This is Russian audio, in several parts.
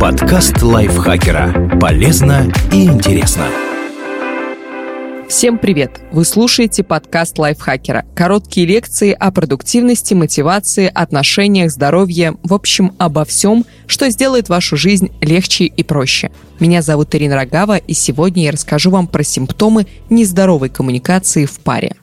Подкаст лайфхакера. Полезно и интересно. Всем привет! Вы слушаете подкаст лайфхакера. Короткие лекции о продуктивности, мотивации, отношениях, здоровье, в общем, обо всем, что сделает вашу жизнь легче и проще. Меня зовут Ирина Рогава, и сегодня я расскажу вам про симптомы нездоровой коммуникации в паре.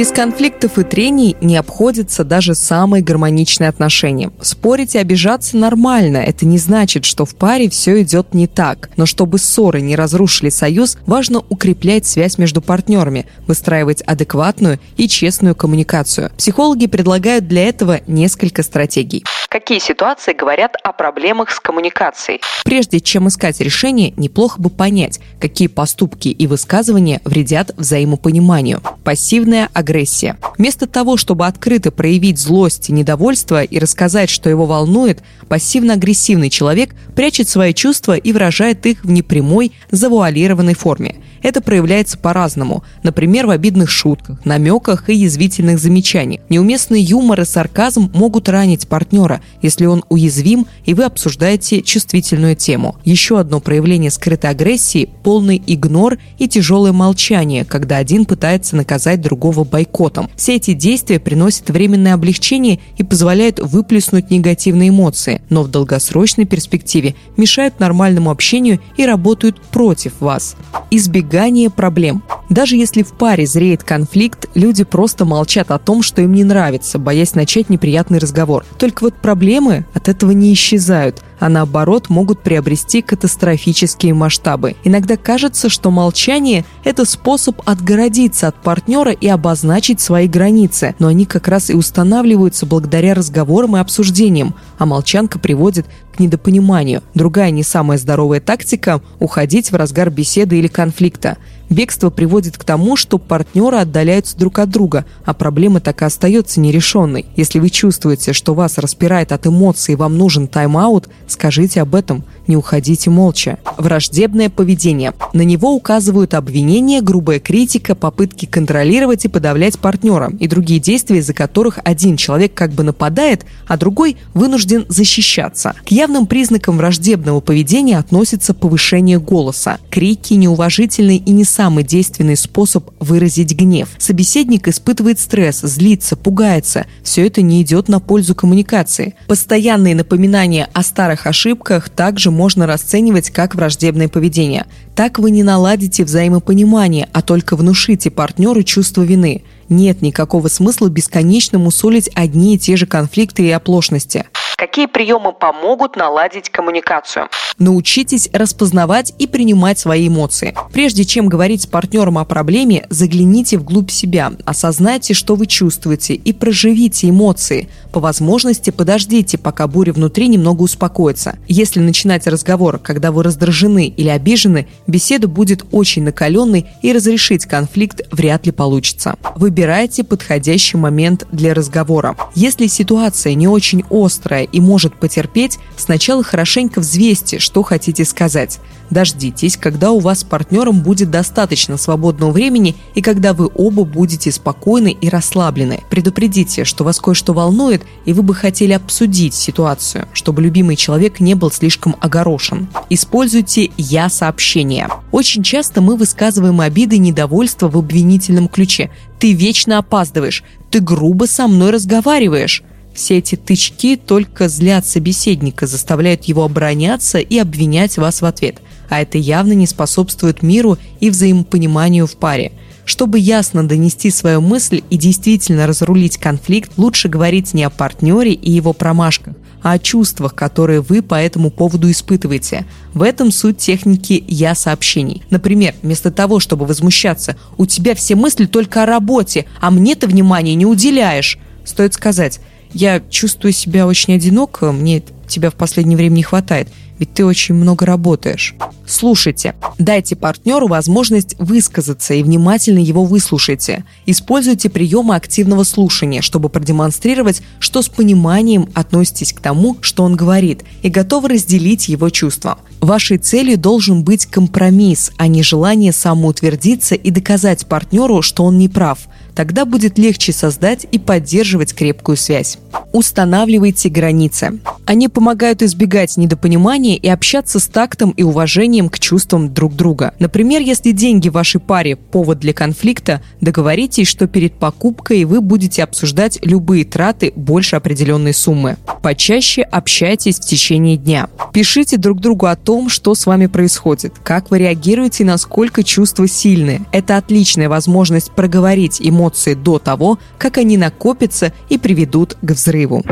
Без конфликтов и трений не обходятся даже самые гармоничные отношения. Спорить и обижаться нормально, это не значит, что в паре все идет не так. Но чтобы ссоры не разрушили союз, важно укреплять связь между партнерами, выстраивать адекватную и честную коммуникацию. Психологи предлагают для этого несколько стратегий. Какие ситуации говорят о проблемах с коммуникацией? Прежде чем искать решение, неплохо бы понять, какие поступки и высказывания вредят взаимопониманию. Пассивная агрессия. Вместо того, чтобы открыто проявить злость и недовольство и рассказать, что его волнует, пассивно-агрессивный человек прячет свои чувства и выражает их в непрямой, завуалированной форме – это проявляется по-разному, например, в обидных шутках, намеках и язвительных замечаниях. Неуместный юмор и сарказм могут ранить партнера, если он уязвим и вы обсуждаете чувствительную тему. Еще одно проявление скрытой агрессии – полный игнор и тяжелое молчание, когда один пытается наказать другого бойкотом. Все эти действия приносят временное облегчение и позволяют выплеснуть негативные эмоции, но в долгосрочной перспективе мешают нормальному общению и работают против вас. Избегание проблем. Даже если в паре зреет конфликт, люди просто молчат о том, что им не нравится, боясь начать неприятный разговор. Только вот проблемы от этого не исчезают, а наоборот могут приобрести катастрофические масштабы. Иногда кажется, что молчание – это способ отгородиться от партнера и обозначить свои границы, но они как раз и устанавливаются благодаря разговорам и обсуждениям, а молчанка приводит к недопониманию. Другая не самая здоровая тактика – уходить в разгар беседы или конфликта. Бегство приводит к тому, что партнеры отдаляются друг от друга, а проблема так и остается нерешенной. Если вы чувствуете, что вас распирает от эмоций и вам нужен тайм-аут, скажите об этом – не уходите молча. Враждебное поведение. На него указывают обвинения, грубая критика, попытки контролировать и подавлять партнера и другие действия, из-за которых один человек как бы нападает, а другой вынужден защищаться. К явным признакам враждебного поведения относится повышение голоса. Крики – неуважительный и не самый действенный способ выразить гнев. Собеседник испытывает стресс, злится, пугается. Все это не идет на пользу коммуникации. Постоянные напоминания о старых ошибках также можно расценивать как враждебное поведение. Так вы не наладите взаимопонимание, а только внушите партнеру чувство вины. Нет никакого смысла бесконечно мусолить одни и те же конфликты и оплошности. Какие приемы помогут наладить коммуникацию? Научитесь распознавать и принимать свои эмоции. Прежде чем говорить с партнером о проблеме, загляните вглубь себя, осознайте, что вы чувствуете и проживите эмоции. По возможности подождите, пока буря внутри немного успокоится. Если начинать разговор, когда вы раздражены или обижены, беседа будет очень накаленной и разрешить конфликт вряд ли получится. Выбирайте подходящий момент для разговора. Если ситуация не очень острая и может потерпеть, сначала хорошенько взвесьте, что хотите сказать. Дождитесь, когда у вас с партнером будет достаточно свободного времени и когда вы оба будете спокойны и расслаблены. Предупредите, что вас кое-что волнует, и вы бы хотели обсудить ситуацию, чтобы любимый человек не был слишком огорошен. Используйте «я-сообщение». Очень часто мы высказываем обиды и недовольство в обвинительном ключе. «Ты вечно опаздываешь», «ты грубо со мной разговариваешь», все эти тычки только злят собеседника, заставляют его обороняться и обвинять вас в ответ. А это явно не способствует миру и взаимопониманию в паре. Чтобы ясно донести свою мысль и действительно разрулить конфликт, лучше говорить не о партнере и его промашках, а о чувствах, которые вы по этому поводу испытываете. В этом суть техники «я сообщений». Например, вместо того, чтобы возмущаться «у тебя все мысли только о работе, а мне ты внимания не уделяешь», стоит сказать я чувствую себя очень одиноко, мне тебя в последнее время не хватает, ведь ты очень много работаешь. Слушайте, дайте партнеру возможность высказаться и внимательно его выслушайте. Используйте приемы активного слушания, чтобы продемонстрировать, что с пониманием относитесь к тому, что он говорит, и готовы разделить его чувства. Вашей целью должен быть компромисс, а не желание самоутвердиться и доказать партнеру, что он не прав – Тогда будет легче создать и поддерживать крепкую связь. Устанавливайте границы. Они помогают избегать недопонимания и общаться с тактом и уважением к чувствам друг друга. Например, если деньги вашей паре – повод для конфликта, договоритесь, что перед покупкой вы будете обсуждать любые траты больше определенной суммы. Почаще общайтесь в течение дня. Пишите друг другу о том, что с вами происходит, как вы реагируете и насколько чувства сильные. Это отличная возможность проговорить эмоции до того, как они накопятся и приведут к взрыву.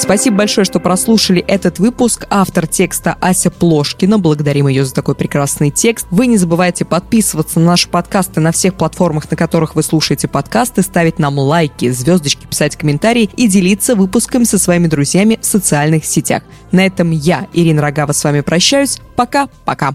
Спасибо большое, что прослушали этот выпуск. Автор текста Ася Плошкина. Благодарим ее за такой прекрасный текст. Вы не забывайте подписываться на наши подкасты на всех платформах, на которых вы слушаете подкасты, ставить нам лайки, звездочки, писать комментарии и делиться выпусками со своими друзьями в социальных сетях. На этом я, Ирина Рогава, с вами прощаюсь. Пока-пока.